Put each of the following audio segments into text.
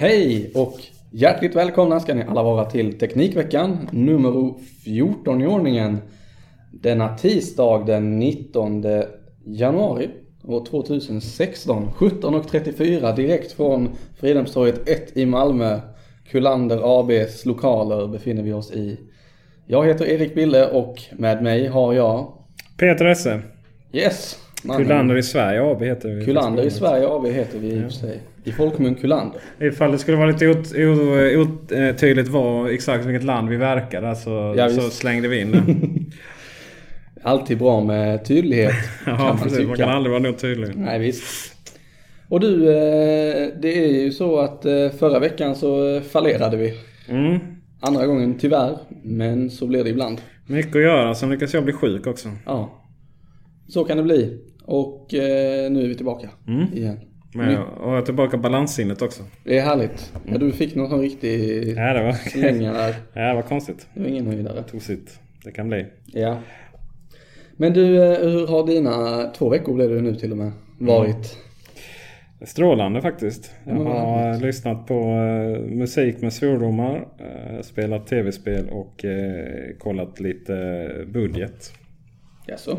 Hej och hjärtligt välkomna ska ni alla vara till Teknikveckan nummer 14 i ordningen. Denna tisdag den 19 januari år 2016 17.34 direkt från Fridhemstorget 1 i Malmö. Kullander ABs lokaler befinner vi oss i. Jag heter Erik Bille och med mig har jag Peter Esse. Yes! Kullander i Sverige AB heter vi. Kullander i Sverige AB heter vi i och för sig. I folkmun Kullander. Ifall det skulle vara lite otydligt var exakt vilket land vi verkar där så, Ja, så slängde vi in det. Alltid bra med tydlighet. ja, man precis. Man tycka. kan aldrig vara nog tydlig. Nej visst. Och du, eh, det är ju så att eh, förra veckan så fallerade vi. Mm. Andra gången tyvärr, men så blir det ibland. Mycket att göra. Sen lyckas jag bli sjuk också. Ja. Så kan det bli. Och eh, nu är vi tillbaka Mm. igen. Men och jag har tillbaka balanssinnet också. Det är härligt. Ja, du fick någon sån riktig Ja, det var, slänga där. ja, det var konstigt. Det var ingen höjdare. Tosigt. Det kan bli. Ja. Men du, eh, hur har dina två veckor blev det nu till och med varit? Strålande faktiskt. Jag Mm, har lyssnat på eh, musik med svordomar, eh, spelat tv-spel och kollat lite budget. Jaså?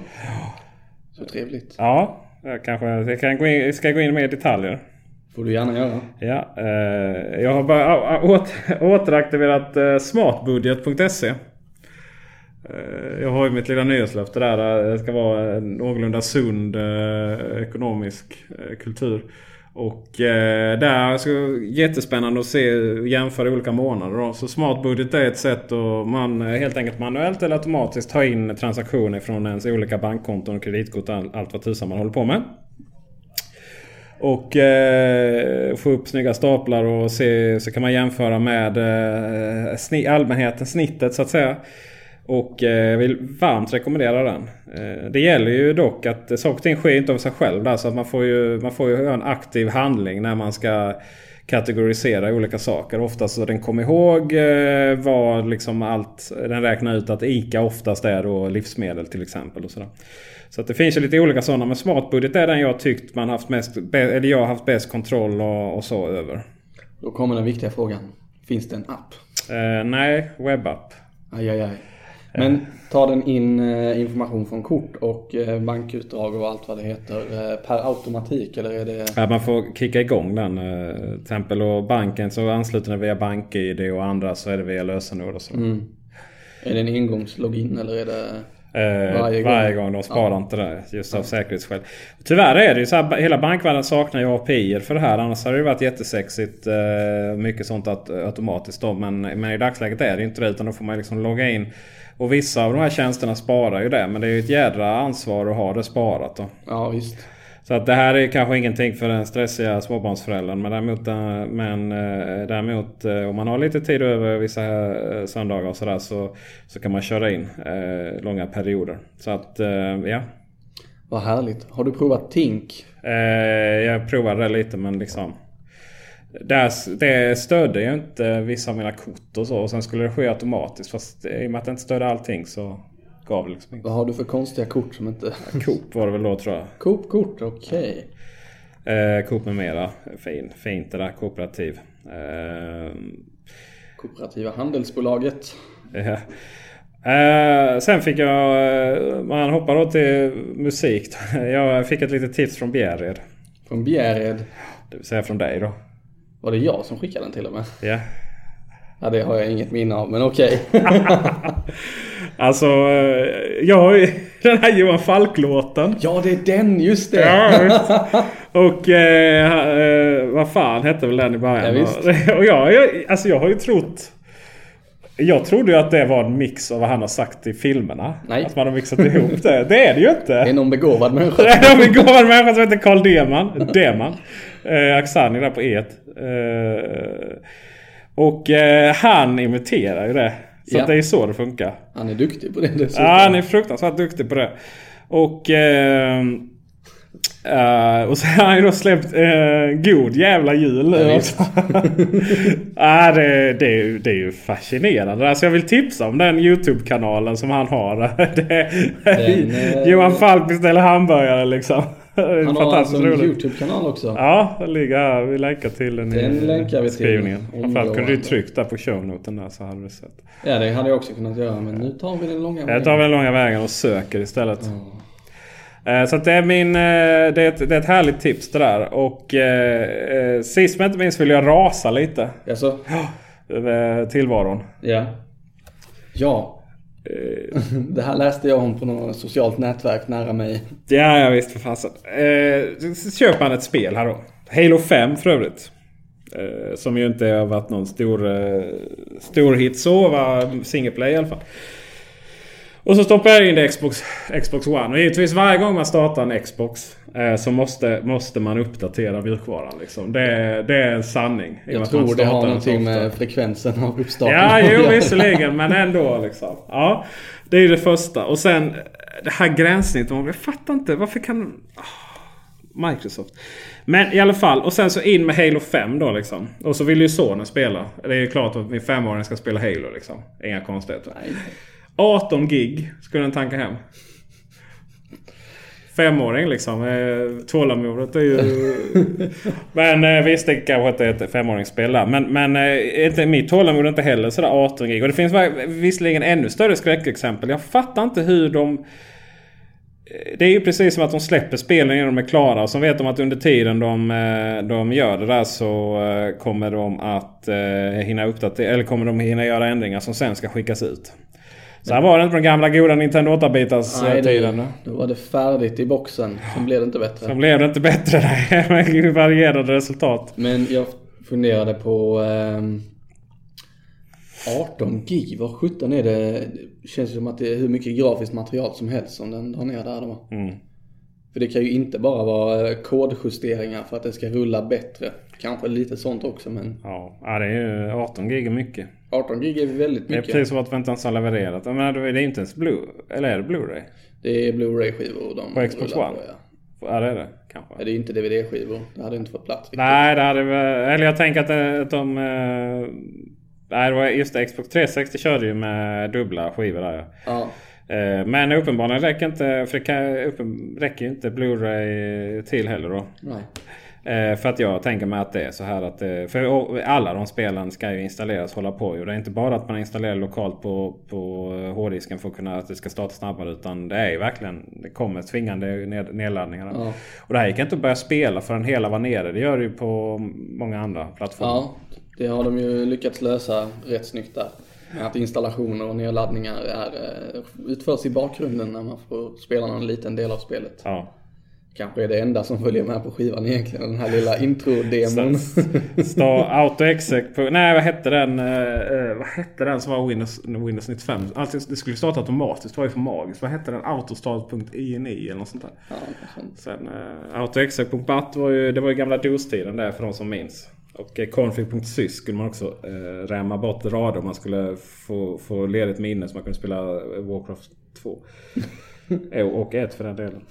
Så trevligt. Ja, jag kanske jag kan gå in, ska gå in med i detaljer. Får du gärna göra. Ja, eh, jag har bara åter, återaktiverat eh, smartbudget.se. Eh, jag har ju mitt lilla nyhetslöfte där. eh, Det ska vara en någorlunda sund eh, ekonomisk kultur. Och eh, där så jättespännande att se jämföra olika månader. Då. Så smartbudget är ett sätt att man eh, helt enkelt manuellt eller automatiskt tar in transaktioner från ens olika bankkonton och kreditkort och allt vad tusan man håller på med. Och eh, få upp snygga staplar och se, så kan man jämföra med eh, sni, allmänheten, snittet så att säga. Och eh, vill varmt rekommendera den. Eh, det gäller ju dock att saker och ting sker inte av sig själv. Där, så att man får, ju, man får ju göra en aktiv handling när man ska kategorisera olika saker. Oftast så den kommer ihåg eh, vad liksom allt, den räknar ut att ICA oftast är då livsmedel till exempel. och sådär. Så att det finns ju lite olika sådana. Men smartbudget är den jag tyckt man haft mest, eller jag haft bäst kontroll och, och så över. Då kommer den viktiga frågan. Finns det en app? Eh, nej, webbapp. Aj, aj, aj. Men tar den in eh, information från kort och eh, bankutdrag och allt vad det heter eh, per automatik eller är det... Ja, man får kicka igång den. eh, Till exempel och banken så ansluter den via BankID och andra så är det via lösenord och så. Mm. Är det en engångslogin eller är det... Eh, Varje varje, gång. gång. De sparar inte det just av säkerhetsskäl. Tyvärr är det ju så här. Hela bankvärlden saknar ju API för det här. Annars hade det varit jättesexigt. Eh, mycket sånt att, automatiskt då. Men, men i dagsläget är det inte det. Utan då får man liksom logga in. Och vissa av de här tjänsterna sparar ju det. Men det är ju ett jädra ansvar att ha det sparat då. Ja visst. Så att det här är kanske ingenting för den stressiga småbarnsföräldern. Men däremot, eh, men, eh, däremot eh, om man har lite tid över vissa söndagar och sådär så, så kan man köra in eh, långa perioder. Så att ja. Vad härligt. Har du provat Tink? Eh, jag provade det lite men liksom det, det stödde ju inte vissa av mina kort och så. Och sen skulle det ske automatiskt. Fast i och med att det inte stödde allting så gav liksom inte. Vad har du för konstiga kort som inte... Coop var det väl då tror jag. Coop-kort, okej. Eh, Coop med mera. Fin, fint det där. Kooperativ. Eh, Kooperativa handelsbolaget. ja. Eh, sen fick jag... eh, Man hoppar då till musik. Jag fick ett litet tips från Bjärred. Från Bjärred. Det vill säga från dig då. Var det jag som skickade den till och med? Ja. Ja, det har jag inget minne av, men okej. Alltså, eh, ju den här Johan Falk-låten. ja, det är den, just det! Ja. Och eh, eh, vad fan hette väl den i början? Ja, visst. och jag, jag, alltså jag har ju trott... Jag trodde ju att det var en mix av vad han har sagt i filmerna. Nej. Att man har mixat ihop det. Det är det ju inte. Det är någon begåvad människa. Det är en begåvad människa som heter Carl Deman. Deman. Eh, Aksani där på E. Eh, och eh, han imiterar ju det. Så Ja. att det är så det funkar. Han är duktig på det dessutom. Ja, han är fruktansvärt duktig på det. Och... Eh, eh, och så har han ju då släppt eh, God jävla jul Ja, ah, det, det, är ju, det är ju fascinerande. Alltså jag vill tipsa om den YouTube-kanalen som han har. det, Den, eh, Johan Falk beställer hamburgare liksom. Han har alltså en roligt. YouTube-kanal också. Ja, den ligger här. Vi länkar till den, Den i länkar vi till. Framförallt kunde du tryckt där på shownoten där så hade du sett. Ja, det hade jag också kunnat göra, men nu tar vi den långa Jag tar väl den långa vägen och söker istället. Eh, Så det är min... eh, Det är, ett, det är ett härligt tips det där. Och eh, eh, sist men inte minst vill jag rasa lite Alltså, över tillvaron. ja. Ja. Eh, det här läste jag om på något socialt nätverk nära mig. Ja, ja visst för fasen. Eh, så köper man ett spel här då. Halo 5 för övrigt. Eh, som ju inte har varit någon stor, eh, stor hit så. Va? Single play i alla fall. Och så stoppar jag in det i Xbox, Xbox One. Och givetvis varje gång man startar en Xbox eh, så måste, måste man uppdatera mjukvaran. Liksom. Det, är- det är en sanning. Jag tror det har någonting med frekvensen av uppstarten Ja, jo visserligen. Men ändå liksom. Ja, det är ju det första. Och sen det här gränssnittet. Jag fattar inte. Varför kan... Ah, Microsoft. Men i alla fall. Och sen så in med Halo 5 då liksom. Och så vill ju sonen spela. Det är ju klart att min femåring ska spela Halo liksom. Inga konstigheter. Nej. 18 gig skulle den tanka hem. Femåring liksom. Eh, Tålamodet är ju... men eh, visst, det kanske inte är ett femåringsspel där. Men, men eh, inte, mitt tålamod är inte heller sådär 18 gig. Och det finns visserligen ännu större skräckexempel. Jag fattar inte hur de... Det är ju precis som att de släpper spelen innan de är klara. Och så vet de att under tiden de, de gör det där så kommer de att hinna uppdatera. Eller kommer de hinna göra ändringar som sen ska skickas ut. Så här var det inte på den gamla goda Nintendo 8-bitars Nej, eh, tiden. det, då var det färdigt i boxen. Sen blev det inte bättre. Sen blev det inte bättre där. Med varierande resultat. Men jag funderade på ehm, 18 gig, vad 17 är det? Det känns som att det är hur mycket grafiskt material som helst som den drar ner där då. Mm. För det kan ju inte bara vara eh, kodjusteringar för att det ska rulla bättre. Kanske lite sånt också men Ja, det är ju 18 gig mycket. 18 gig är väldigt Det är mycket. precis som att vi inte ens har levererat. Jag menar, det är inte ens Blue... Eller är det Blu-ray? Det är Blu-ray-skivor de På Xbox One? på, ja. Ja, det är det kanske. ja. Det är inte DVD-skivor. Det hade inte fått plats riktigt. Nej, det hade väl... Eller jag tänker att, det- att de... eh, Nej, det var just det. Xbox 360 körde ju med dubbla skivor där ja. Eh, Men uppenbarligen räcker inte... För det kan, uppen, räcker ju inte Blu-ray till heller då. Nej. Eh, för att jag tänker mig att det är så här att... eh, För alla de spelen ska ju installeras hålla på. Och det är inte bara att man installerar lokalt på, på eh, hårddisken för att kunna att det ska starta snabbare. Utan det är ju verkligen... Det kommer tvingande ned, nedladdningar. Ja. Och det här gick inte att börja spela förrän hela var nere. Det gör det ju på många andra plattformar. Ja, det har de ju lyckats lösa rätt snyggt där. Att installationer och nedladdningar är, utförs i bakgrunden när man får spela någon liten del av spelet. Ja. Kanske är det enda som följer med på skivan egentligen, den här lilla intro-demon. Star AutoExec. Nej vad hette den? Uh, vad hette den som var Windows, Windows 95? Alltid, det skulle starta automatiskt. Det var ju för magiskt. Vad hette den? Autostart.ini eller något sånt där. Ja, sånt. Sen uh, AutoExec.bat var ju, det var ju gamla DOS-tiden där för de som minns. Och eh, config.sys skulle man också eh, rämma bort rader. Man skulle få, få ledigt minne så man kunde spela Warcraft 2. Eh, och 1 för den delen.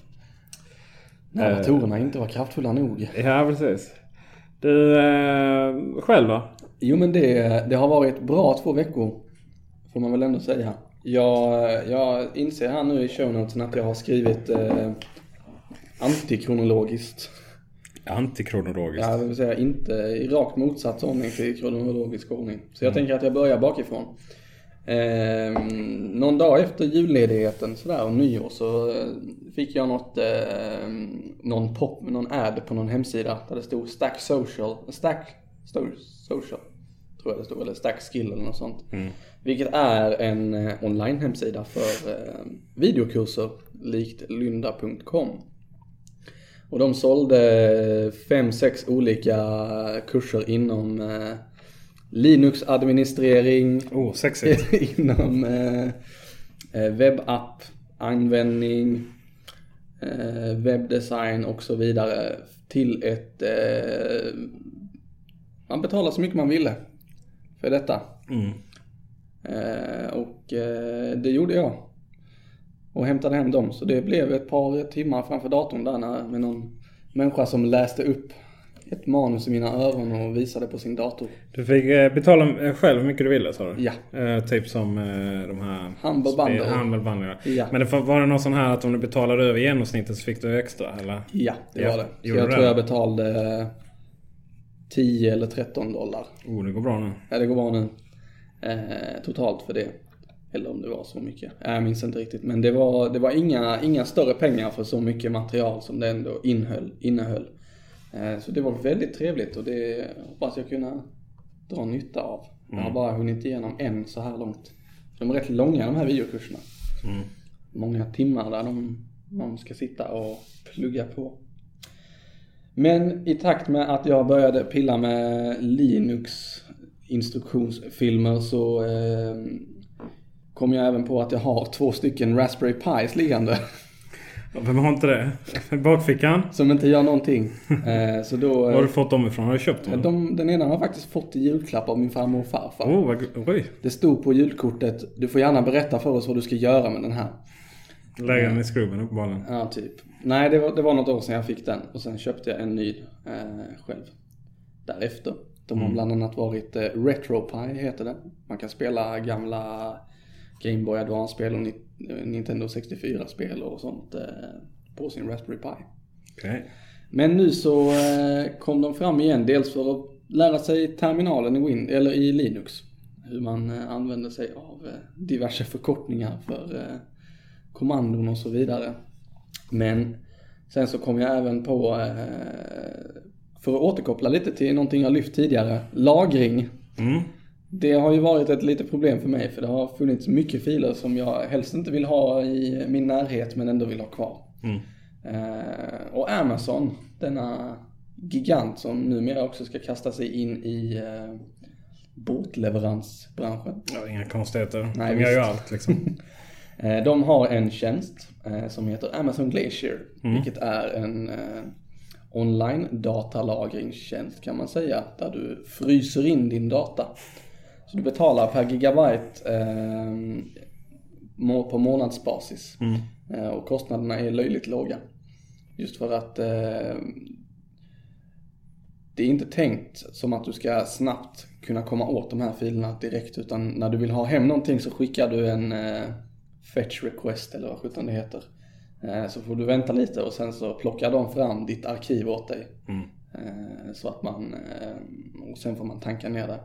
När datorerna inte var kraftfulla nog. Ja precis. Du eh, själv då? Jo men det, det har varit bra två veckor. Får man väl ändå säga. Jag, jag inser här nu i show notesen att jag har skrivit eh, antikronologiskt. Antikronologiskt. Ja, det vill säga inte i rakt motsatt ordning till kronologisk ordning. Så jag tänker att jag börjar bakifrån. Eh, någon dag efter julledigheten sådär och nyår så eh, fick jag något, eh, någon pop, någon ad på någon hemsida där det stod Stack Social, Stack Social, tror jag det stod, eller Stack Skill eller något sånt. Vilket är en eh, online-hemsida för eh, videokurser likt lynda.com. Och de sålde fem, sex olika kurser inom eh, Linux-administrering, Oh, sexigt. inom eh, eh, webbapp, användning, eh, webbdesign och så vidare till ett... Eh, man betalar så mycket man ville för detta. Eh, och eh, det gjorde jag. Och hämtade hem dem. Så det blev ett par timmar framför datorn där när, med någon människa som läste upp ett manus i mina öron och visade på sin dator. Du fick eh, betala eh, själv hur mycket du ville sa du? Ja. Eh, typ som eh, de här... Humble bundle. Humble bundle. Ja. Men det var, det någon sån här att om du betalade över genomsnittet så fick du extra eller? Ja, det Ja, var det. Så gjorde jag du tror det? jag betalade 10 eller 13 dollar. Oh, det går bra nu. Ja, det går bra nu. Eh, totalt för det. Eller om det var så mycket. Jag minns inte riktigt. Men det var, det var inga, inga större pengar för så mycket material som det ändå innehöll. innehöll. Eh, så det var väldigt trevligt och det hoppas jag kunna dra nytta av. Jag har bara hunnit igenom en så här långt. De är rätt långa de här videokurserna. Många timmar där de, man ska sitta och plugga på. Men i takt med att jag började pilla med Linux instruktionsfilmer så eh, kom jag även på att jag har två stycken Raspberry Pis liggande. Vem har inte det? Bakfickan? Som inte gör någonting. Eh, så då... Var har du fått dem ifrån? Har du köpt dem? de, den ena har jag faktiskt fått i julklapp av min farmor och farfar. Oh, vad, oj. Det stod på julkortet, du får gärna berätta för oss vad du ska göra med den här. Lägga den i skruven uppenbarligen. Ja, typ. Nej, det var, det var något år sedan jag fick den. Och sen köpte jag en ny eh, själv. Därefter. De har bland annat varit eh, RetroPie heter det. Man kan spela gamla Game Boy Advance-spel och eh, Nintendo 64-spel och sånt eh, på sin Raspberry Pi. Okej. Men nu så eh, kom de fram igen, dels för att lära sig terminalen i, Win eller i Linux. Hur man använder sig av diverse förkortningar för kommandon och så vidare. Men sen så kom jag även på, för att återkoppla lite till någonting jag lyft tidigare, lagring. Mm. Det har ju varit ett litet problem för mig för det har funnits mycket filer som jag helst inte vill ha i min närhet men ändå vill ha kvar. Eh, och Amazon, denna gigant som numera också ska kasta sig in i eh, båtleveransbranschen. Ja, inga konstigheter. Nej, de gör ju allt liksom. Eh, de har en tjänst eh, som heter Amazon Glacier, vilket är en eh, online datalagringstjänst kan man säga, där du fryser in din data. Så du betalar per gigabyte eh, på månadsbasis. Eh, och kostnaderna är löjligt låga. Just för att eh, det är inte tänkt som att du ska snabbt kunna komma åt de här filerna direkt utan när du vill ha hem någonting så skickar du en eh, fetch request eller vad sjutton det heter. Eh, så får du vänta lite och sen så plockar de fram ditt arkiv åt dig. Eh, så att man, och sen får man tanka ner det.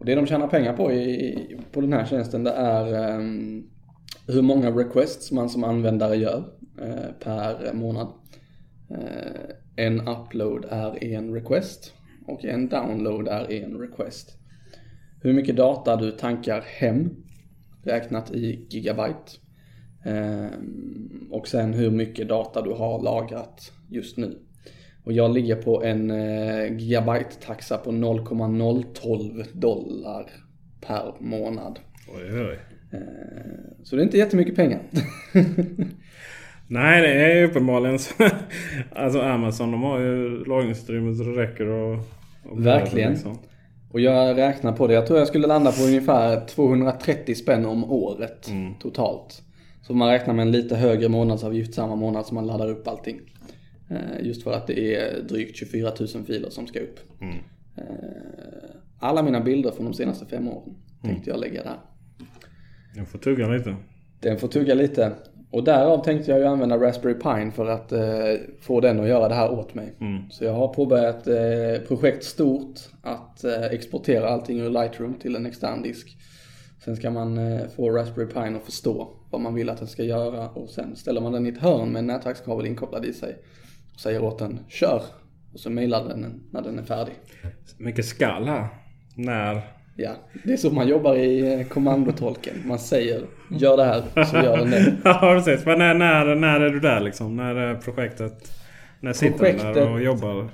Och det de tjänar pengar på i, på den här tjänsten det är um, hur många requests man som användare gör uh, per månad. Uh, en upload är en request och en download är en request. Hur mycket data du tankar hem räknat i gigabyte. Ehm, och sen hur mycket data du har lagrat just nu. Och jag ligger på en eh, gigabyte-taxa på 0,012 dollar per månad. Oj, oj. Ehm, så det är inte jättemycket pengar. Nej, det är uppenbarligen så. Alltså Amazon de har ju lagringsutrymme så det räcker och, och Verkligen. liksom. Och jag räknar på det. Jag tror jag skulle landa på ungefär 230 spänn om året Mm. totalt. Så man räknar med en lite högre månadsavgift samma månad som man laddar upp allting. Eh, Just för att det är drygt 24 000 filer som ska upp. Mm. Eh, Alla mina bilder från de senaste fem åren Mm. tänkte jag lägga där. Jag får tugga lite. Den får tugga lite. Och därav tänkte jag ju använda Raspberry Pine för att eh, få den att göra det här åt mig. Så jag har påbörjat eh, projekt stort att eh, exportera allting ur Lightroom till en extern disk. Sen ska man eh, få Raspberry Pine att förstå vad man vill att den ska göra och sen ställer man den i ett hörn med en nätverkskabel inkopplad i sig. Säger åt den kör. Och så mailar den när den är färdig. Mycket skall här. När? Ja, det är så man jobbar i eh, kommandotolken. Man säger gör det här så gör den det. ja precis. Men när, när, när är du där liksom? När är projektet? När sitter du där Projektet- och jobbar?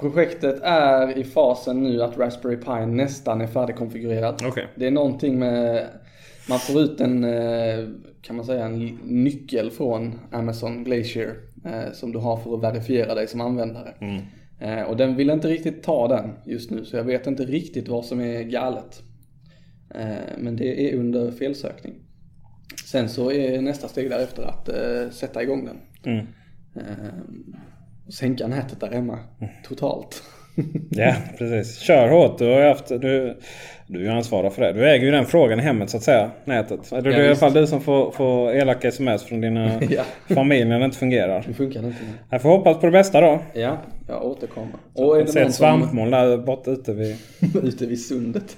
Projektet är i fasen nu att Raspberry Pi nästan är färdigkonfigurerad. Okej. Det är någonting med, man får ut en, eh, kan man säga, en nyckel från Amazon Glacier som du har för att verifiera dig som användare. Eh, Och den vill inte riktigt ta den just nu så jag vet inte riktigt vad som är galet. Eh, Men det är under felsökning. Sen så är nästa steg därefter att eh, sätta igång den. Mm. Eh, och sänka nätet där hemma totalt. Ja, precis. Kör hårt. Du har haft... Du, du är ju ansvarig för det. Du äger ju den frågan i hemmet så att säga. Nätet. Eller det är i alla fall du som får, får elaka sms från dina Ja. familj när det inte fungerar. Det funkar inte. Jag får hoppas på det bästa då. Ja, jag återkommer. Och är det ser ett svampmoln där borta ute vid... ute vid sundet.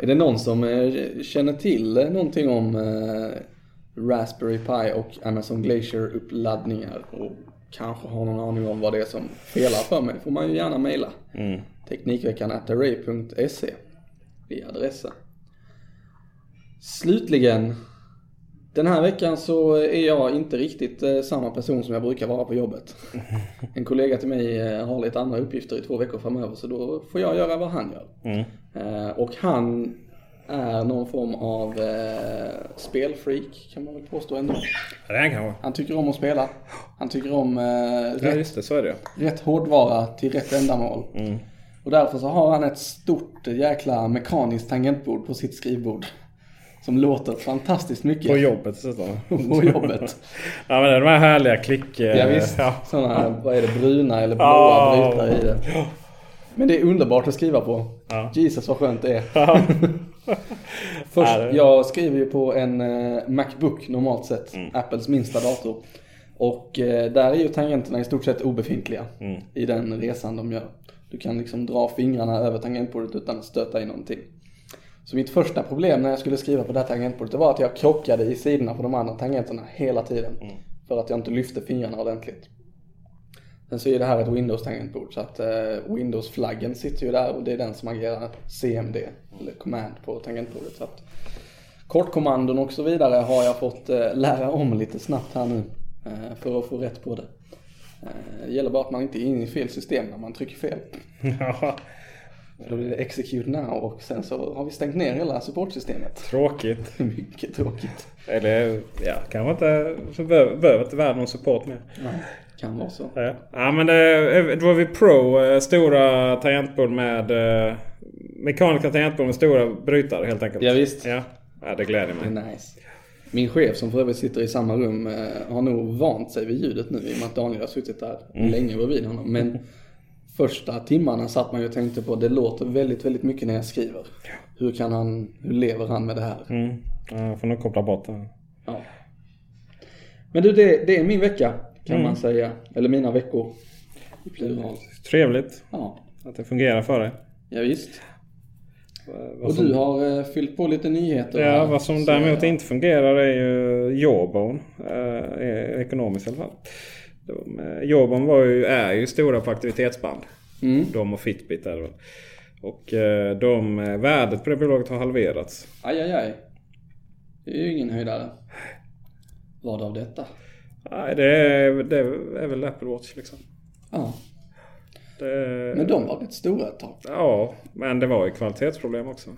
Är det någon som eh, känner till någonting om eh, Raspberry Pi och Amazon Glacier uppladdningar och kanske har någon aning om vad det är som felar för mig får man ju gärna mejla. Teknikveckan at array.se via adressen. Slutligen, den här veckan så är jag inte riktigt eh, samma person som jag brukar vara på jobbet. En kollega till mig eh, har lite andra uppgifter i två veckor framöver så då får jag göra vad han gör. Eh, och han är någon form av eh, spelfreak kan man väl påstå ändå. Ja, det är kanske. Han tycker om att spela. Han tycker om eh, Ja, rätt just det. Rätt hårdvara till rätt ändamål. Och därför så har han ett stort jäkla mekaniskt tangentbord på sitt skrivbord. Som låter fantastiskt mycket. På jobbet dessutom. På jobbet. Ja men det är de här härliga klick... eh, Ja, visst. Ja. Sådana, vad är det, bruna eller blåa Ja. brytare i det. Men det är underbart att skriva på. Ja. Jesus vad skönt det är. Ja. Först, det- jag skriver ju på en eh, Macbook normalt sett. Mm. Apples minsta dator. Och eh, där är ju tangenterna i stort sett obefintliga Mm. i den resan de gör. Du kan liksom dra fingrarna över tangentbordet utan att stöta i någonting. Så mitt första problem när jag skulle skriva på det här tangentbordet det var att jag krockade i sidorna på de andra tangenterna hela tiden. Mm. För att jag inte lyfte fingrarna ordentligt. Sen så är det här ett Windows-tangentbord så att eh, Windows-flaggen sitter ju där och det är den som agerar CMD eller command på tangentbordet. Så att kortkommandon och så vidare har jag fått eh, lära om lite snabbt här nu eh, för att få rätt på det. Eh, det gäller bara att man inte är inne i fel system när man trycker fel. ja. Då blir det execute now och sen så har vi stängt ner hela supportsystemet. Tråkigt. Mycket tråkigt. Eller ja, kanske inte... Behöver, behöver inte världen någon support mer. Nej, kan vara så. Ja, ja men det, det var vi Pro. eh, Stora tangentbord med... eh, Mekaniska tangentbord med stora brytare helt enkelt. Ja, visst. Ja, ja det gläder Det är mig. nice. Min chef som för övrigt sitter i samma rum eh, har nog vant sig vid ljudet nu i och med att Daniel har suttit där länge bredvid honom. Men första timmarna satt man ju och tänkte på det låter väldigt, väldigt mycket när jag skriver. Hur kan han, hur lever han med det här? Mm. Ja, jag får nog koppla bort det. Ja. Men du, det, det är min vecka kan man säga. Eller mina veckor. I plural. Trevligt Ja, att det fungerar för dig. ja visst. Vad Och som- du har eh, fyllt på lite nyheter. Ja, här. vad som Så, däremot ja. inte fungerar är ju Jawbone. Eh, ekonomiskt i alla fall. De, eh, Jawbone var ju, är ju stora på aktivitetsband. Mm. De och Fitbit är det väl. Och eh, de, eh, värdet på det bolaget har halverats. Aj, aj, aj. Det är ju ingen höjdare. Vad av detta? Nej, det är, det är väl Apple Watch liksom. Ja. Det, Men de var rätt stora ett tag. Ja, men det var ju kvalitetsproblem också.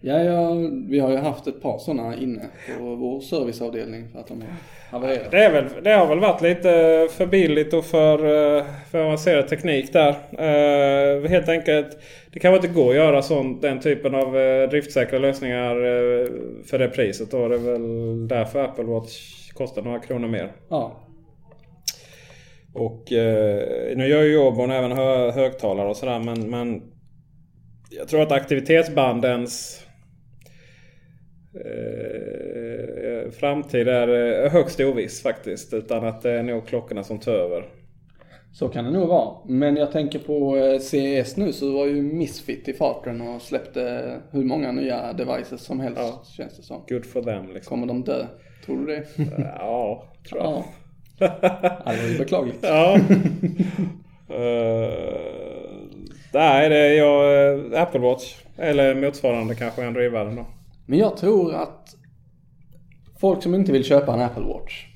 Ja, ja, vi har ju haft ett par sådana inne på vår serviceavdelning för att de har havererat. Det, är väl, det har väl varit lite för billigt och för, eh, för avancerad teknik där. Uh, helt enkelt. Det kanske inte går att göra sån, den typen av uh, driftsäkra lösningar uh, för det priset. Då. Det är väl därför Apple Watch kostar några kronor mer. Ja. Och nu gör ju Jobon även hö högtalare och sådär men, men jag tror att aktivitetsbandens eh, framtid är eh, högst oviss faktiskt. Utan att det är nog klockorna som tar över. Så kan det nog vara. Men jag tänker på eh, CES nu så var ju Misfit i farten och släppte hur många nya devices som helst Ja. känns det som. Good for them liksom. Kommer de dö? Tror du det? Ja, tror jag. ja. ja, det var ju beklagligt. Ja. Eh, nej, det är jag, eh, Apple Watch. Eller motsvarande kanske Android-världen då. Men jag tror att folk som inte vill köpa en Apple Watch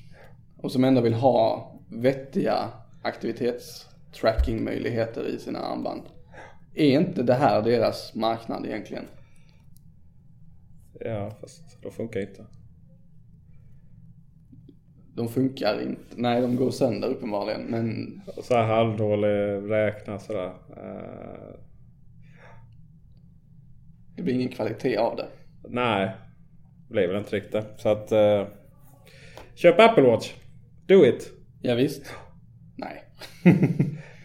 och som ändå vill ha vettiga aktivitetstrackingmöjligheter i sina armband. Är inte det här deras marknad egentligen? Ja, fast de funkar inte. De funkar inte. Nej, de går sönder uppenbarligen. Men Så här halvdålig räkna sådär. Eh, det blir ingen kvalitet av det. nej, det blir väl inte riktigt. Så att... eh, köp Apple Watch. Do it. Ja, visst. Nej.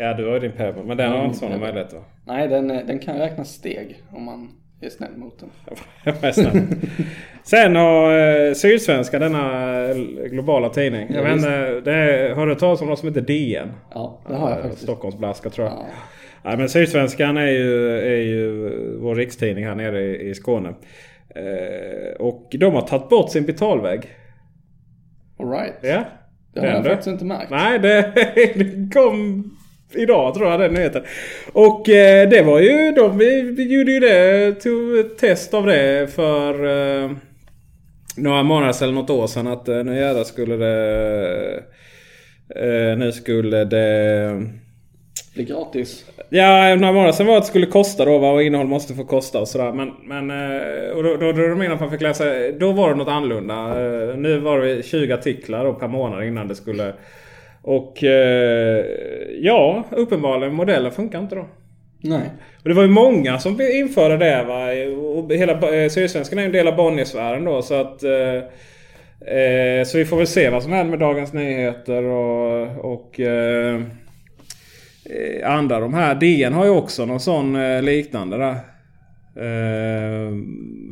Ja, du har ju din Pebble. Men den har inte sådana möjligheter. Nej, den, den kan räkna steg om man är snäll mot den. Jag snäll. Sen har eh, Sydsvenska, denna globala tidning. Jag Ja, vet inte, det är, har du hört talas om något som heter DN? Ja, det har jag Eh, faktiskt. Stockholmsblaska tror jag. Ja. Nej, men Sydsvenskan är ju, är ju vår rikstidning här nere i, i Skåne. Eh, och de har tagit bort sin betalvägg. All right. Ja. Det har jag faktiskt inte märkt. Nej, det, det kom idag tror jag den nyheten. Och eh, det var ju, de vi, vi gjorde ju det, tog ett test av det för eh, några månader sedan, eller något år sedan. Att eh, nu jävlar skulle det... Eh, nu skulle det... Är gratis. Ja, några månader sedan var att det skulle kosta då va? och innehåll måste få kosta och sådär. Men, men eh, och då, då de att man fick läsa, då var det något annorlunda. Eh, Nu var det 20 artiklar då per månad innan det skulle... Och eh, ja, uppenbarligen modellen funkar inte då. Nej. Och det var ju många som införde det va. Och hela eh, Sydsvenskan är ju en del av Bonniersfären då så att... Eh, eh, så vi får väl se vad som händer med Dagens Nyheter och... och eh, andra de här. DN har ju också någon sån eh, liknande där. Eh,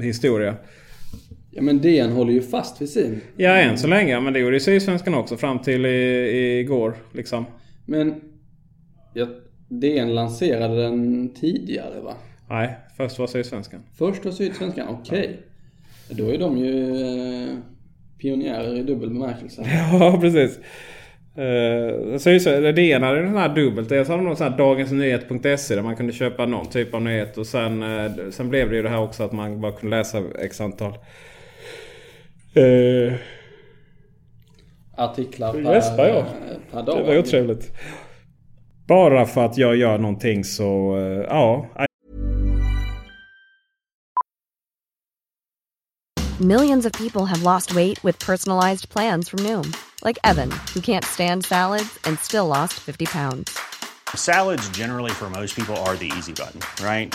historia. Ja men DN håller ju fast vid sin. Ja än så länge. Men det gjorde ju Sydsvenskan också fram till i, igår. Liksom. Men ja, DN lanserade den tidigare va? Nej, först var Sydsvenskan. Först var Sydsvenskan, okej. Då är de ju eh, pionjärer i dubbel bemärkelse. Ja, precis. Uh, så så, DN hade den här dubbelt. Dels hade de sån här dagensnyhet.se där man kunde köpa någon typ av nyhet. Och sen, eh, sen blev det ju det här också att man bara kunde läsa x antal. Eh, Artiklar per, Jesper, ja. per dag. det var ju otrevligt. Bara för att jag gör någonting så, eh, ja. Millions of people have lost weight with personalized plans from Noom, like Evan, who can't stand salads and still lost 50 pounds. Salads, generally, for most people, are the easy button, right?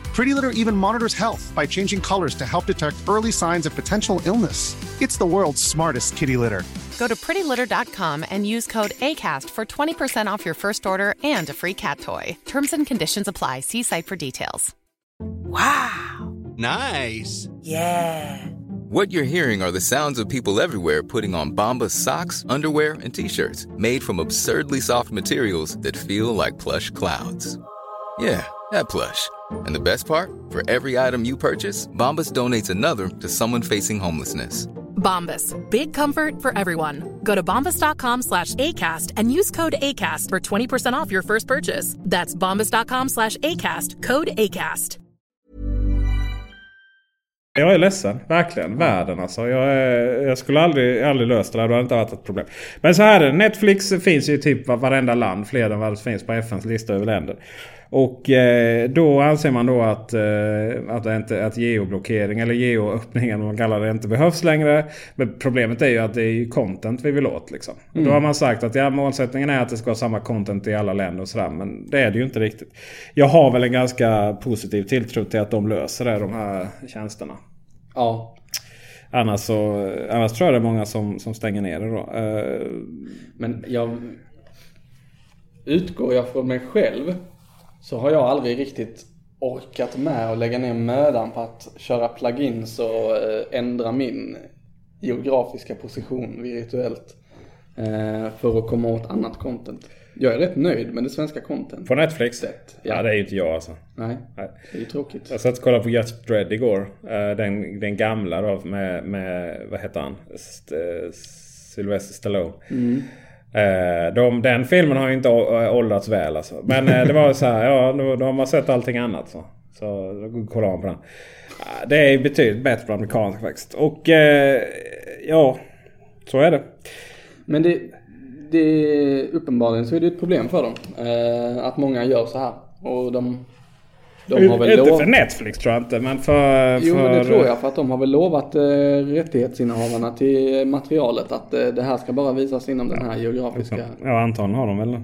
Pretty Litter even monitors health by changing colors to help detect early signs of potential illness. It's the world's smartest kitty litter. Go to prettylitter.com and use code ACAST for 20% off your first order and a free cat toy. Terms and conditions apply. See site for details. Wow. Nice. Yeah. What you're hearing are the sounds of people everywhere putting on Bombas socks, underwear, and t-shirts made from absurdly soft materials that feel like plush clouds. Yeah, that plush. And the best part? For every item you purchase, Bombas donates another to someone facing homelessness. Bombas. Big comfort for everyone. Go to bombas.com slash ACAST and use code ACAST for 20% off your first purchase. That's bombas.com slash ACAST. Code ACAST. Jag är ledsen, verkligen. Världen alltså. Jag, är, jag skulle aldrig, aldrig löst det där. Det hade inte varit ett problem. Men så här är det. Netflix finns ju i typ varenda land. Fler än vad det finns på FNs lista över länder. Och eh, då anser man då att, eh, att, inte, att geoblockering eller geoöppning eller man kallar det inte behövs längre. Men problemet är ju att det är content vi vill åt. Liksom. Mm. Då har man sagt att ja, målsättningen är att det ska vara samma content i alla länder och sådär. Men det är det ju inte riktigt. Jag har väl en ganska positiv tilltro till att de löser det, de här tjänsterna. Ja. Annars, så, annars tror jag det är många som, som stänger ner det då. Eh, Men jag utgår jag från mig själv så har jag aldrig riktigt orkat med att lägga ner mödan på att köra plugins och eh, ändra min geografiska position virtuellt. Eh, för att komma åt annat content. Jag är rätt nöjd med det svenska content. På Netflix? Ja. ja, det är ju inte jag alltså. Nej, det är ju tråkigt. Jag satt och kollade på Judge Dredd igår. Eh, den, den gamla då med, med vad heter han? St Sylvester Stallone. Mm. Eh, de, den filmen har ju inte eh, åldrats väl alltså. Men eh, det var så här, ja då, då har man sett allting annat. Så, så då kollar man på den. Ah, det är betydligt bättre på amerikansk faktiskt. Och eh, ja, så är det. Men det, det uppenbarligen så är det ett problem för dem. Eh, att många gör så här. Och de de har väl inte för Netflix tror jag inte men för... Jo för... men det tror jag för att de har väl lovat eh, rättighetsinnehavarna till materialet att eh, det här ska bara visas inom ja. den här geografiska... Ja antagligen har de väl det.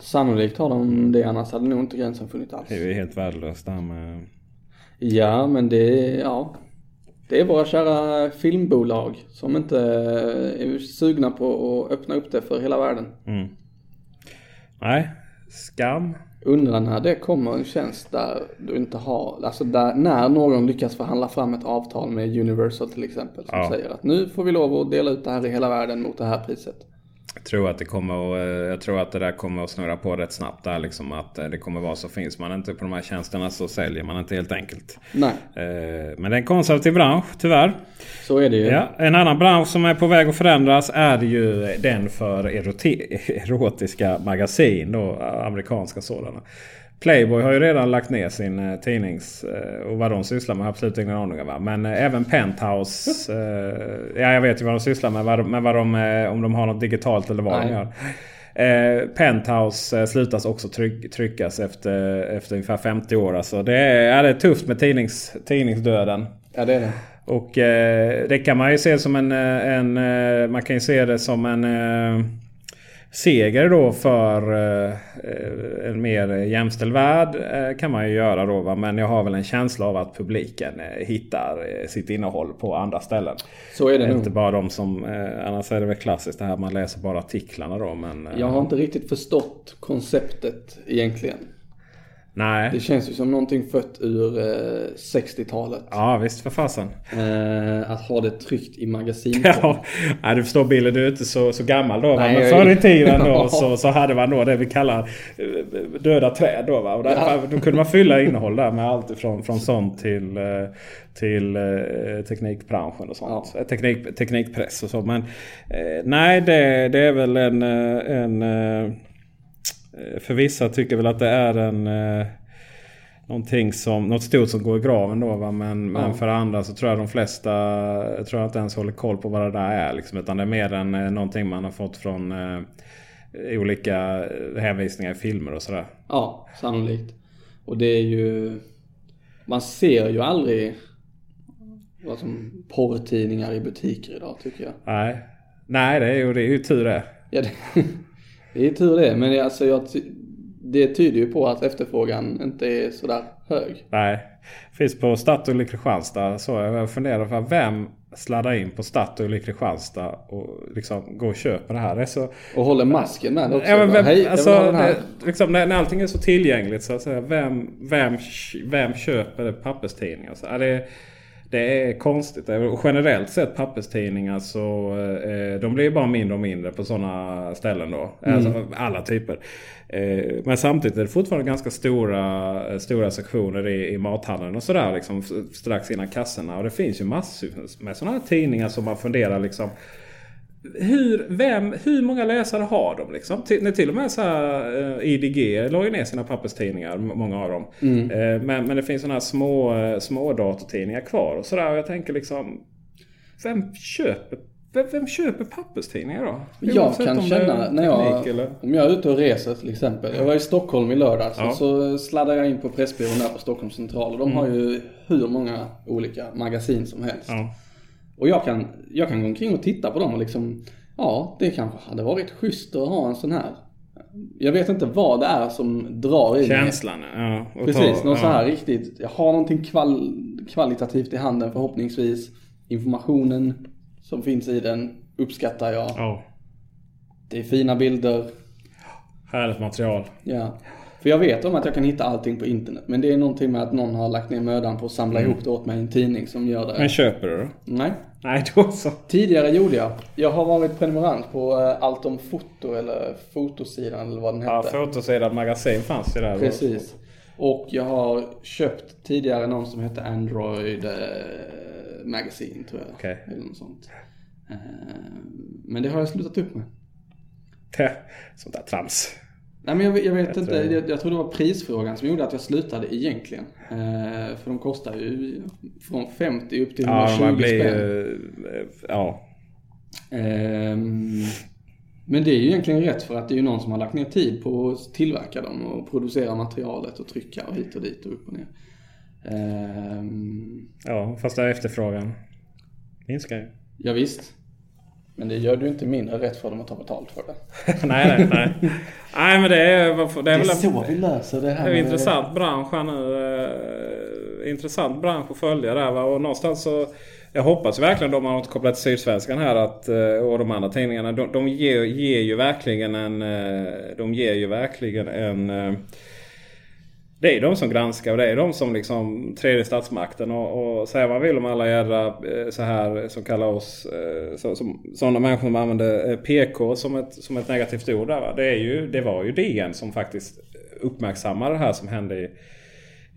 Sannolikt har de det annars hade nog inte gränsen funnits alls. Det är ju helt värdelöst det här med... Ja men det, ja. Det är våra kära filmbolag som inte är sugna på att öppna upp det för hela världen. Mm. Nej, skam. Undrar när det kommer en tjänst där du inte har, alltså där, när någon lyckas förhandla fram ett avtal med Universal till exempel. Som ja. säger att nu får vi lov att dela ut det här i hela världen mot det här priset. Tror att det kommer att, eh, jag tror att det där kommer att snurra på rätt snabbt där liksom. Att eh, det kommer vara så finns man inte på de här tjänsterna så säljer man inte helt enkelt. Nej. Eh, men det är en konservativ bransch tyvärr. Så är det ju. Ja, en annan bransch som är på väg att förändras är ju den för erotiska magasin. Då, amerikanska sådana. Playboy har ju redan lagt ner sin eh, tidnings... Eh, och vad de sysslar med har absolut ingen aning om. Men eh, även Penthouse. Ja, jag vet ju vad de sysslar med. Men vad de, om de har något digitalt eller vad Nej. de gör. Eh, Penthouse eh, slutas också tryck, tryckas efter, efter ungefär 50 år. Alltså det, är, ja, det är tufft med tidnings, tidningsdöden. Ja, det är det. Och eh, det kan man ju se som en... en man kan ju se det som en seger då för eh, en mer jämställd värld eh, kan man ju göra då. Va? Men jag har väl en känsla av att publiken eh, hittar sitt innehåll på andra ställen. Så är det Inte nog. bara de som... Annars är det väl klassiskt det här man läser bara artiklarna då. Men, Jag har inte riktigt förstått konceptet egentligen. Nej. Det känns ju som någonting fött ur eh, 60-talet. Ja visst för fasen. Eh, att ha det tryckt i magasin. Ja, nej, du förstår Billy, du är inte så, så gammal då. Nej, men förr i tiden då, Ja. så, så hade man då det vi kallar eh, döda träd. Då, va? Och där, Ja. då kunde man fylla innehåll där med allt ifrån från sånt till, eh, till eh, teknikbranschen och sånt. Eh, Teknik, teknikpress och så. Men eh, nej, det, det är väl en... eh, en för vissa tycker väl att det är en... eh, Någonting som, något stort som går i graven då va. Men, men Ja. för andra så tror jag de flesta jag tror jag inte ens håller koll på vad det där är. Liksom, utan det är mer än eh, någonting man har fått från eh, olika eh, hänvisningar i filmer och sådär. Ja, sannolikt. Och det är ju... Man ser ju aldrig vad som porrtidningar i butiker idag tycker jag. Nej, Nej det är ju, det är ju tur det. Ja, det, det är tur det. Men det, alltså, jag, det tyder ju på att efterfrågan inte är sådär hög. Nej. Finns på Statoil i Kristianstad. Så jag funderar på vem sladdar in på Statoil i Kristianstad och liksom går och köper det här. Det så... Och håller masken med också. Ja, men vem, Hej, alltså, det, liksom, när, när allting är så tillgängligt så att säga. Vem, vem, vem köper papperstidningar? Så, det, det är konstigt. Och generellt sett papperstidningar så eh, de blir bara mindre och mindre på sådana ställen då. Mm. Alltså, alla typer. Eh, men samtidigt är det fortfarande ganska stora, stora sektioner i, i mathandeln och sådär. Liksom, strax innan kassorna. Och det finns ju massor med sådana här tidningar som man funderar liksom. Hur, vem, hur många läsare har de liksom? Till, till och med så här, eh, IDG la ju ner sina papperstidningar, många av dem. Mm. Eh, men, men det finns sådana här små, eh, små datortidningar kvar och sådär. Och jag tänker liksom... Vem köper, vem, vem köper papperstidningar då? Jag kan om känna när jag, eller... om jag är ute och reser till exempel. Jag var i Stockholm i lördags Ja. och så sladdade jag in på Pressbyrån där på Stockholms central. Och de Mm. har ju hur många olika magasin som helst. Ja. Och jag kan, jag kan gå omkring och titta på dem och liksom, ja det kanske hade varit schysst att ha en sån här. Jag vet inte vad det är som drar i. Känslan, ja. Precis, ta- något så här ja. riktigt. Jag har någonting kval, kvalitativt i handen förhoppningsvis. Informationen som finns i den uppskattar jag. Ja. Det är fina bilder. Härligt material. Ja. För jag vet om att jag kan hitta allting på internet. Men det är någonting med att någon har lagt ner mödan på att samla Mm. ihop det åt mig i en tidning som gör det. Men köper du då? Nej. Nej, då så. Tidigare gjorde jag. Jag har varit prenumerant på eh, Allt om foto eller Fotosidan eller vad den hette. Ja, fotosidan magasin fanns ju där. Precis. Och jag har köpt tidigare någon som hette Android eh, Magazine tror jag. Okej. Eller något sånt. Eh, men det har jag slutat upp med. Sånt där trams. Nej men jag, jag vet Jag inte, tror- jag, jag tror det var prisfrågan som gjorde att jag slutade egentligen. Eh, för de kostar ju från 50 upp till Ja, 120 man blir spänn. ju... Ja. Ehm, men det är ju egentligen rätt för att det är ju någon som har lagt ner tid på att tillverka dem och producera materialet och trycka och hit och dit och upp och ner. Ehm, Ja, fast där efterfrågan minskar ju. ja, visst. Men det gör du inte mindre rätt för dem att ta betalt för det. nej, nej, nej. Nej, men det är, varför- det är, Det är väl så vi löser det här Det är en intressant bransch här nu. eh, intressant bransch att följa där va. Och någonstans så... Jag hoppas verkligen de har återkopplat till Sydsvenskan här att, eh, och de andra tidningarna. De, de ger, ger ju verkligen en... eh, De ger ju verkligen en... Det är de som granskar och det är de som liksom tredje statsmakten och, och säga vad man vill om alla jädra eh, så här som kallar oss eh, så, som, sådana människor som använder eh, PK som ett, som ett negativt ord där va. Det, är ju, det var ju DN som faktiskt uppmärksammade det här som hände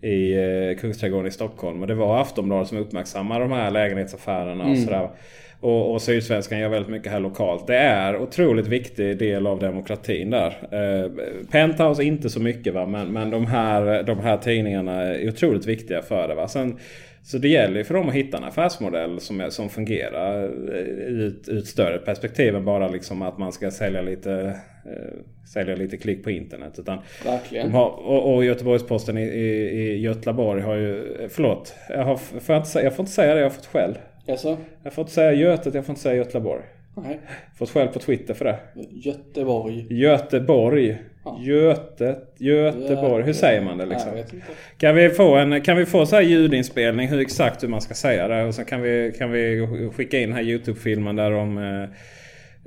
i, i Kungsträdgården i Stockholm. Och det var Aftonbladet som uppmärksammade de här lägenhetsaffärerna och Mm. sådär. Och, och Sydsvenskan gör väldigt mycket här lokalt. Det är otroligt viktig del av demokratin där. Eh, Penthouse inte så mycket va, men, men de, här, de här tidningarna är otroligt viktiga för det. Va? Sen, så det gäller ju för dem att hitta en affärsmodell som, är, som fungerar eh, ut, ut större perspektiv än bara liksom att man ska sälja lite, eh, sälja lite klick på internet. Utan Verkligen. har, och, och Göteborgs-Posten i, i, i Götlaborg har ju... Förlåt, jag, har, får jag, inte, jag får inte säga det, jag har fått skäll. Jaså? Jag får inte säga Götet, jag får inte säga Götlaborg. Nej. Fått skäll på Twitter för det. Göteborg. Göteborg. Ja. Göte, Göteborg. Hur säger man det liksom? Nej. Kan vi få en kan vi få så här ljudinspelning hur exakt hur man ska säga det? Och sen kan vi, kan vi skicka in den här Youtube-filmen där de eh,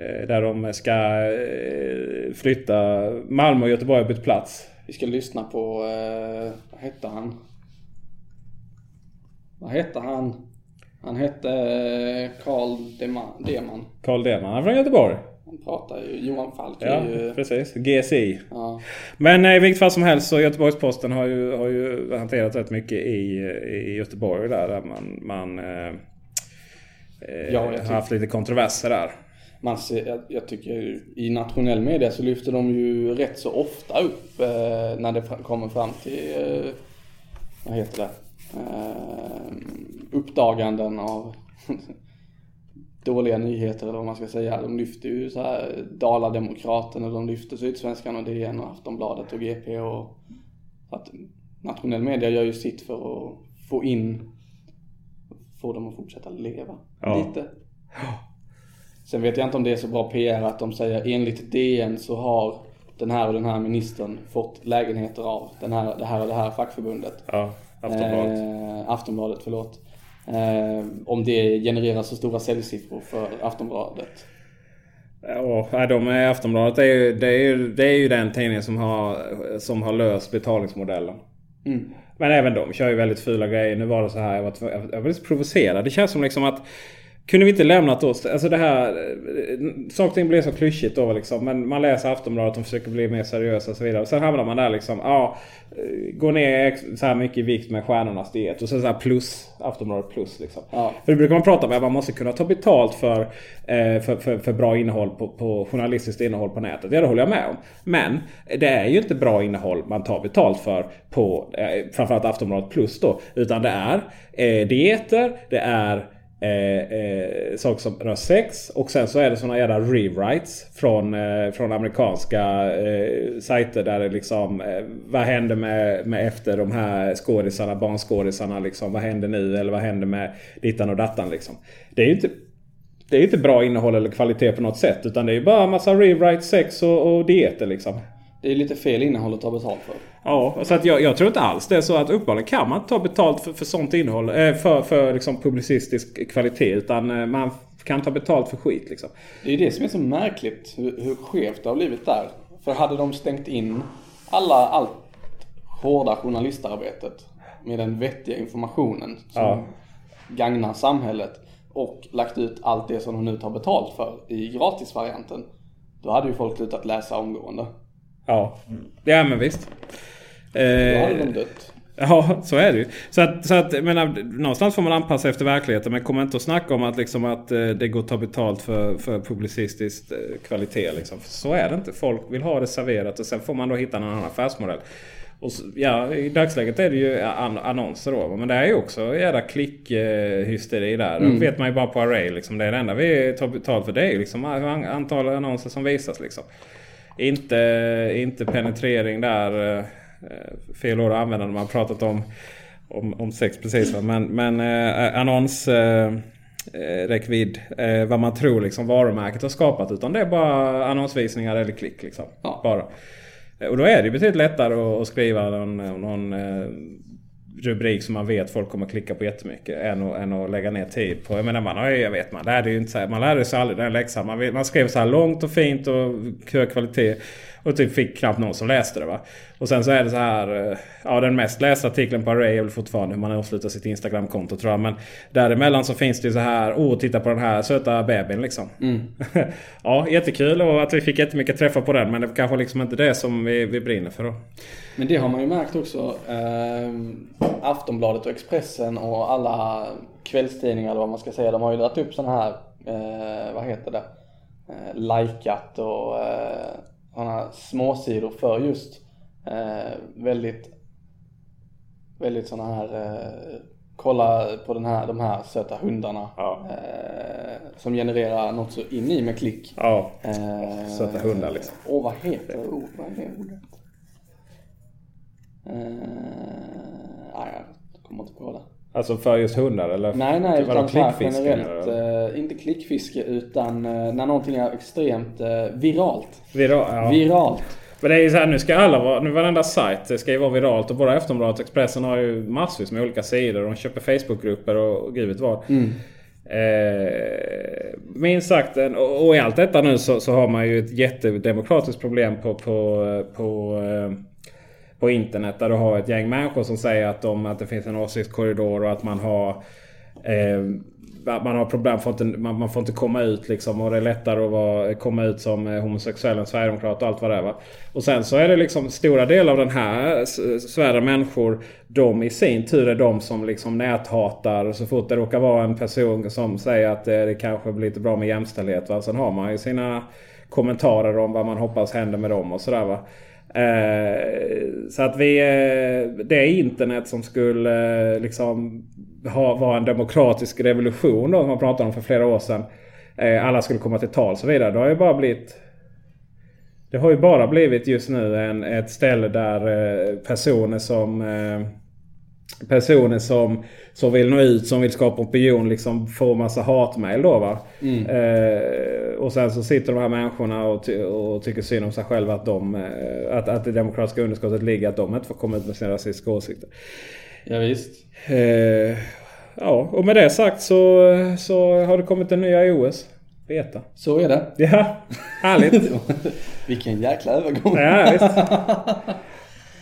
eh, där de ska eh, flytta Malmö och Göteborg har bytt plats. Vi ska lyssna på, vad hette han? Vad hette han? Han hette eh, Carl Deman. Deman. Carl Deman, han är från Göteborg. Han pratar ju, Johan Falk Ja, ju... precis. GSI. Ja. Men eh, i vilket fall som helst så Göteborgs-Posten har ju, har ju hanterat rätt mycket i, i Göteborg där, där man, man eh, eh, jag har haft lite kontroverser där. Man ser, jag, jag tycker i nationell media så lyfter de ju rätt så ofta upp eh, när det kommer fram till, eh, vad heter det, eh, uppdaganden av dåliga nyheter eller vad man ska säga. De lyfter ju så här Dala-Demokraten och de lyfter Sydsvenskan och DN och Aftonbladet och GP och att nationell media gör ju sitt för att få in, få dem att fortsätta leva Ja. lite. Sen vet jag inte om det är så bra PR att de säger enligt DN så har den här och den här ministern fått lägenheter av den här, det här och det här fackförbundet. Ja, Aftonbladet. Eh, Aftonbladet, förlåt. Eh, om det genererar så stora säljsiffror för Aftonbladet. Ja, de är Aftonbladet det är, ju, det, är ju, det är ju den tidningen som har, som har löst betalningsmodellen. Mm. Men även de kör ju väldigt fula grejer. Nu var det så här, jag var, jag var lite provocerad. Det känns som liksom att kunde vi inte lämnat oss... Alltså det här... eh, Saker och ting blir så klyschigt då liksom. Men man läser Aftonbladet och försöker bli mer seriös och så vidare. Sen hamnar man där liksom. Ja, eh, gå ner så här mycket i vikt med stjärnornas diet. Och sen så här plus. Aftonbladet plus liksom. Ja. För det brukar man prata om att man måste kunna ta betalt för, eh, för, för, för bra innehåll på, på journalistiskt innehåll på nätet. Ja, det håller jag med om. Men det är ju inte bra innehåll man tar betalt för på framförallt Aftonbladet plus då. Utan det är eh, dieter, det är Eh, eh, saker som rör sex och sen så är det såna jävla rewrites från, eh, från amerikanska eh, sajter där det liksom eh, Vad händer med, med efter de här skådisarna, barnskådisarna liksom? Vad händer nu? Eller vad händer med dittan och dattan liksom? Det är ju inte det är inte bra innehåll eller kvalitet på något sätt utan det är ju bara massa rewrites, sex och, och dieter liksom. Det är lite fel innehåll att ta betalt för. Ja, så att jag, jag tror inte alls det är så att uppenbarligen kan man inte ta betalt för, för sånt innehåll. Eh, för för liksom publicistisk kvalitet. Utan eh, man kan ta betalt för skit liksom. Det är ju det som är så märkligt hur, hur skevt det har blivit där. För hade de stängt in alla, allt hårda journalistarbetet med den vettiga informationen som Ja. gagnar samhället och lagt ut allt det som de nu tar betalt för i gratisvarianten. Då hade ju folk slutat läsa omgående. Ja, ja men visst. Då hade Eh, de dött. Ja, så är det ju. Så att, så att menar, någonstans får man anpassa efter verkligheten. Men kom inte och snacka om att, liksom, att eh, det går att ta betalt för, för publicistisk eh, kvalitet. Liksom. För så är det inte. Folk vill ha det serverat och sen får man då hitta en annan affärsmodell. Och så, ja, I dagsläget är det ju an annonser då. Men det är ju också jävla klickhysteri där. Mm. Det vet man ju bara på Array. Liksom. Det är det enda vi tar betalt för. Det är liksom an- antal annonser som visas. Liksom. Inte, inte penetrering där. eh, Fel ord att använda när man har pratat om, om, om sex precis. Va? Men, men eh, annons... Eh, eh, räckvidd. Eh, vad man tror liksom varumärket har skapat. Utan det är bara annonsvisningar eller klick. Liksom. Bara. Eh, Och då är det betydligt lättare att, att skriva någon, någon eh, rubrik som man vet folk kommer klicka på jättemycket. Än att, än att lägga ner tid på. Jag menar man har ju, jag vet man lärde ju inte så här, Man lärde sig aldrig den läxan. Man, man skrev så här långt och fint och hög kvalitet. Och typ fick knappt någon som läste det va. Och sen så är det så här. eh, Ja den mest lästa artikeln på Array är väl fortfarande hur man avslutar sitt Instagramkonto tror jag. Men däremellan så finns det ju så här. Åh titta på den här söta bebisen liksom. Mm. ja jättekul och att vi fick jättemycket träffar på den. Men det är kanske liksom inte det som vi, vi brinner för då. Men det har man ju märkt också. Eh, Aftonbladet och Expressen och alla kvällstidningar eller vad man ska säga. De har ju dragit upp sådana här, eh, vad heter det? Eh, likat och eh, sådana småsidor för just eh, väldigt, väldigt sådana här eh, Kolla på den här, de här söta hundarna. Eh, som genererar något så in i med klick. Ja, Eh, söta hundar liksom. Åh, vad heter ord? Vad är det ordet? Eh, nej, jag kommer inte på det. Alltså för just hundar eller? Nej, nej, Vadå, utan klickfiske, generellt. eller? eh, inte klickfiske utan eh, när någonting är extremt eh, viralt. Viral, ja. Viralt. Men det är ju så här, nu ska alla vara, nu varenda sajt ska ju vara viralt och både Aftonbladet och Expressen har ju massvis med olika sidor. De köper Facebookgrupper och, och gud vet vad. Mm. Eh, minst sagt, och i allt detta nu så, så har man ju ett jättedemokratiskt problem på, på, på, eh, på internet. Där du har ett gäng människor som säger att, de, att det finns en åsiktskorridor och att man har eh, man har problem, får inte, man, man får inte komma ut liksom och det är lättare att vara, komma ut som eh, homosexuell än sverigedemokrat och allt vad det är. Va? Och sen så är det liksom stora delar av den här sfären människor. De i sin tur är de som liksom näthatar så fort det råkar vara en person som säger att eh, det kanske blir lite bra med jämställdhet. Va? Sen har man ju sina kommentarer om vad man hoppas händer med dem och sådär va. Eh, så att vi, eh, det är internet som skulle eh, liksom ha, vara en demokratisk revolution då, som man pratade om för flera år sedan. Alla skulle komma till tal och så vidare. Det har ju bara blivit det har ju bara blivit just nu en, ett ställe där personer som eh, Personer som, som vill nå ut, som vill skapa opinion liksom får massa hatmejl då va. Mm. Eh, och sen så sitter de här människorna och, ty och tycker synd om sig själva att, de, eh, att, att det demokratiska underskottet ligger att de inte får komma ut med sina rasistiska åsikter. Ja, visst. Eh, ja, och med det sagt så, så har det kommit en ny iOS. Beta. Så är det. Ja, härligt. Vilken jäkla övergång. Ja, visst.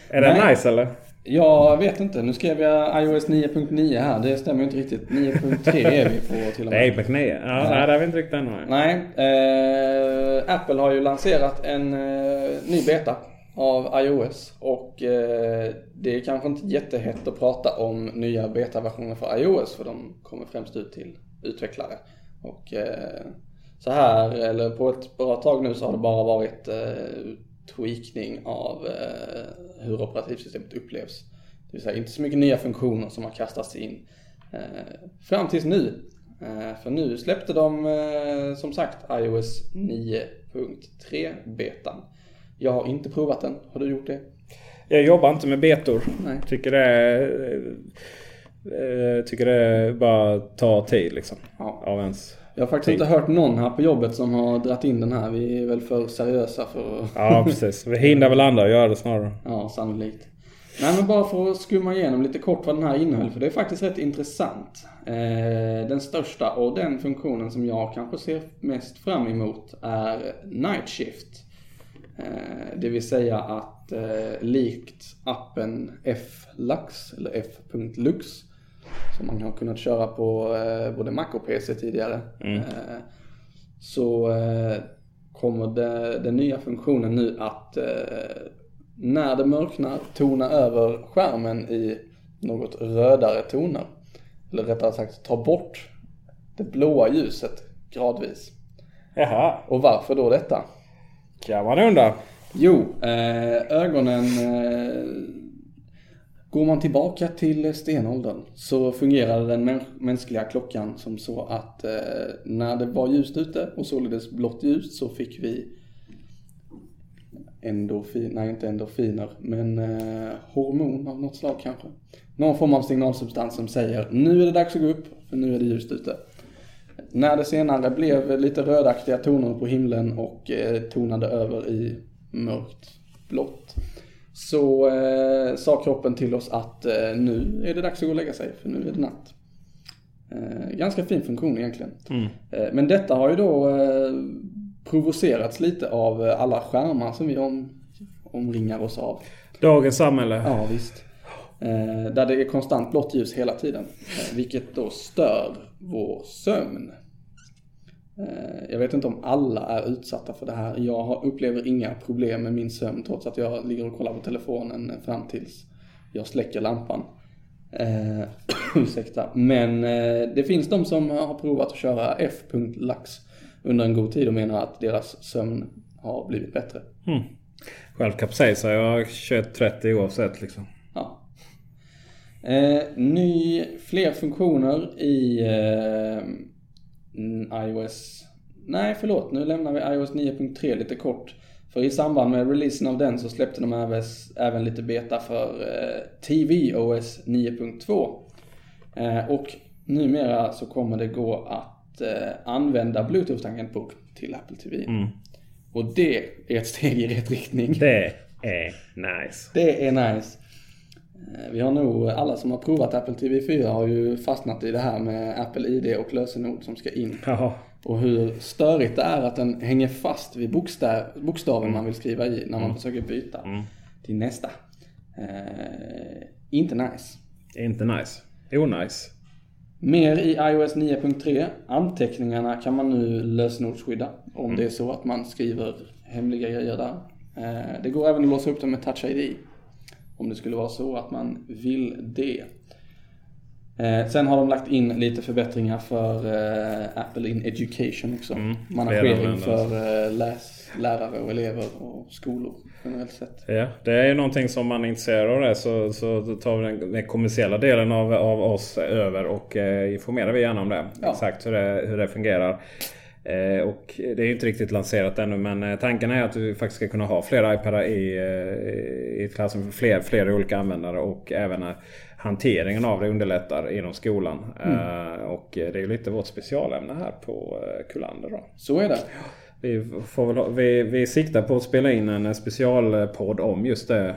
Är det Nej. nice eller? Jag vet inte. Nu skrev jag iOS 9.9 här. Det stämmer ju inte riktigt. 9.3 är vi på till och med. Nej, på knä. Ja, nej, det är vi inte riktigt ännu. Nej. Eh, Apple har ju lanserat en eh, ny beta av iOS. Och eh, det är kanske inte jättehett att prata om nya betaversioner för iOS. För de kommer främst ut till utvecklare. Och eh, så här, eller på ett bra tag nu så har det bara varit eh, tweakning av eh, hur operativsystemet upplevs. Det vill säga inte så mycket nya funktioner som har kastats in eh, fram tills nu. Eh, för nu släppte de eh, som sagt iOS 9.3 betan. Jag har inte provat den. Har du gjort det? Jag jobbar inte med betor. Nej. Tycker det är, eh, Tycker det bara tar tid liksom. Ja. Av ens Jag har faktiskt inte hört någon här på jobbet som har dratt in den här. Vi är väl för seriösa för att... Ja, precis. Vi hindrar väl andra att göra det snarare. Ja, sannolikt. Nej men bara för att skumma igenom lite kort vad den här innehöll, för det är faktiskt rätt intressant. Eh, den största och den funktionen som jag kanske ser mest fram emot är Night Shift. Eh, det vill säga att eh, likt appen F-Lux, eller F.Lux, som man har kunnat köra på eh, både Mac och PC tidigare. Mm. Eh, så eh, kommer det, den nya funktionen nu att när det mörknar tona över skärmen i något rödare toner. Eller rättare sagt ta bort det blåa ljuset gradvis. Jaha. Och varför då detta? Kan man undra. Jo, ögonen... Går man tillbaka till stenåldern så fungerade den mänskliga klockan som så att eh, när det var ljust ute och således blått ljus så fick vi endorfin, nej inte endorfiner, men eh, hormon av något slag kanske. Någon form av signalsubstans som säger nu är det dags att gå upp, för nu är det ljust ute. När det senare blev lite rödaktiga toner på himlen och eh, tonade över i mörkt blått. Så eh, sa kroppen till oss att eh, nu är det dags att gå och lägga sig, för nu är det natt. Eh, ganska fin funktion egentligen. Mm. Eh, men detta har ju då eh, provocerats lite av alla skärmar som vi om, omringar oss av. Dagens samhälle. Ja, visst. Eh, där det är konstant blått ljus hela tiden. Vilket då stör vår sömn. Eh, jag vet inte om alla är utsatta för det här. Jag upplever inga problem med min sömn trots att jag ligger och kollar på telefonen fram tills jag släcker lampan. Eh, ursäkta. Men eh, det finns de som har provat att köra F.lax under en god tid och menar att deras sömn har blivit bättre. Mm. Själv kapsejsar jag 21.30 oavsett liksom. Ja. Eh, ny, fler funktioner i eh, iOS... Nej, förlåt. Nu lämnar vi iOS 9.3 lite kort. För i samband med releasen av den så släppte de även, även lite beta för eh, tvOS 9.2. Eh, och numera så kommer det gå att eh, använda Bluetooth-tangentbord till Apple TV. Mm. Och det är ett steg i rätt riktning. Det är nice. Det är nice. Eh, Vi har nog, alla som har provat Apple TV 4 har ju fastnat i det här med Apple ID och lösenord som ska in. Jaha. Och hur störigt det är att den hänger fast vid bokstav, bokstaven man vill skriva i när man Mm. försöker byta Mm. till nästa. Eh, inte nice. Inte nice. Onajs. Mer i iOS 9.3. Anteckningarna kan man nu lösenordsskydda om Mm. det är så att man skriver hemliga grejer där. Eh, det går även att låsa upp dem med Touch ID. Om det skulle vara så att man vill det. Eh, sen har de lagt in lite förbättringar för eh, Apple in Education också. Mm, Managering för eh, läs, lärare och elever och skolor generellt sett. Ja, det är ju någonting som man är intresserad av det så, så tar vi den, den kommersiella delen av, av oss över och eh, informerar vi gärna om det. Ja. Exakt hur det, hur det fungerar. Eh, och det är inte riktigt lanserat ännu men eh, tanken är att du faktiskt ska kunna ha flera iPadar i, eh, i klassrum för fler, flera olika användare och även hanteringen av det underlättar inom skolan. Mm. Och det är lite vårt specialämne här på Kullander då. Så är det. Vi, får väl, vi, vi siktar på att spela in en specialpodd om just det.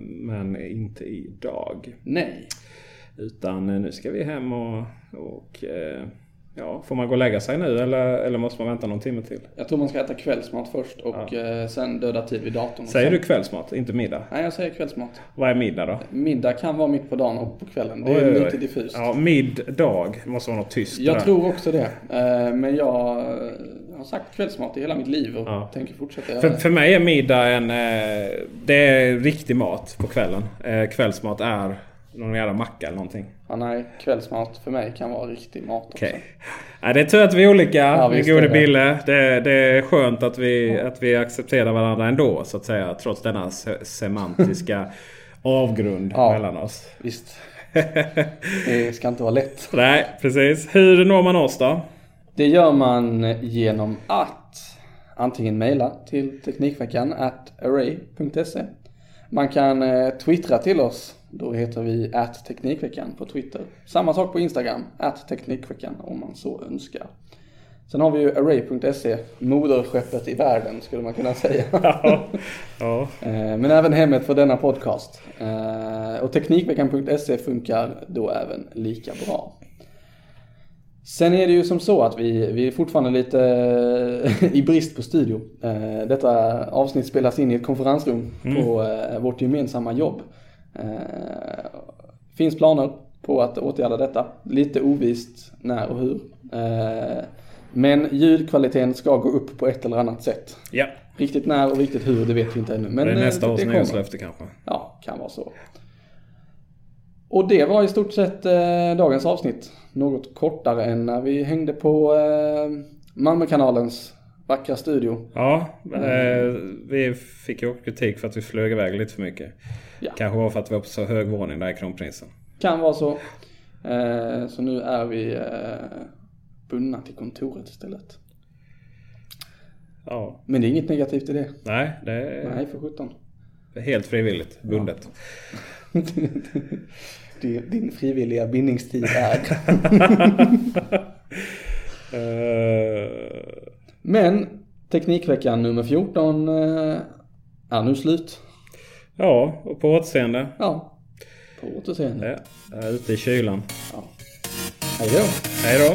Men inte idag. Nej. Utan nu ska vi hem och, och ja, får man gå och lägga sig nu eller, eller måste man vänta någon timme till? Jag tror man ska äta kvällsmat först och eh, sen döda tid vid datorn. Säger du kvällsmat, inte middag? Nej, jag säger kvällsmat. Vad är middag då? Middag kan vara mitt på dagen och på kvällen. Det Oj, är oj, oj. lite diffust. Ja, middag måste vara något tyst. Jag där. tror också det. Eh, Men jag eh, har sagt kvällsmat i hela mitt liv och Ja. tänker fortsätta göra För, det. för mig är middag en... Det är riktig mat på kvällen. Kvällsmat är någon jävla macka eller någonting. Ja, nej, kvällsmat för mig kan vara riktig mat också. Nej, det är tur att vi är olika, Ja, visst gode. Bille. Det, det är skönt att vi, att vi accepterar varandra ändå, så att säga. Trots denna se semantiska avgrund Ja. mellan oss. Visst. Det ska inte vara lätt. Nej, precis. Hur når man oss då? Det gör man genom att antingen mejla till Teknikveckan at array.se. Man kan eh, twittra till oss. Då heter vi Teknikveckan på Twitter. Samma sak på Instagram, Teknikveckan om man så önskar. Sen har vi ju array.se, moderskeppet i världen skulle man kunna säga. Ja. Eh, Men även hemmet för denna podcast. Eh, Och Teknikveckan.se funkar då även lika bra. Sen är det ju som så att vi, vi är fortfarande lite i brist på studio. Eh, Detta avsnitt spelas in i ett konferensrum Mm. på eh, vårt gemensamma jobb. Eh, Finns planer på att åtgärda detta. Lite ovist när och hur. Eh, Men ljudkvaliteten ska gå upp på ett eller annat sätt. Ja. Riktigt när och riktigt hur, det vet vi inte ännu. Men det är eh, nästa års kommer. nyårslöfte kanske. Ja, kan vara så. Och det var i stort sett eh, dagens avsnitt. Något kortare än när vi hängde på eh, Malmökanalens vackra studio. Ja, eh, vi fick ju kritik för att vi flög iväg lite för mycket. Ja. Kanske var för att vi var på så hög våning där i Kronprinsen. Kan vara så. Eh, så nu är vi eh, bundna till kontoret istället. Ja. Men det är inget negativt i det. Nej, det är Nej, för sjutton. helt frivilligt bundet. Din din frivilliga bindningstid är. Eh, Men Teknikveckan nummer 14 eh, är nu slut. Ja, och på återseende. Ja, på återseende. Ja, ute i kylan. Ja. Hej då. Hej då.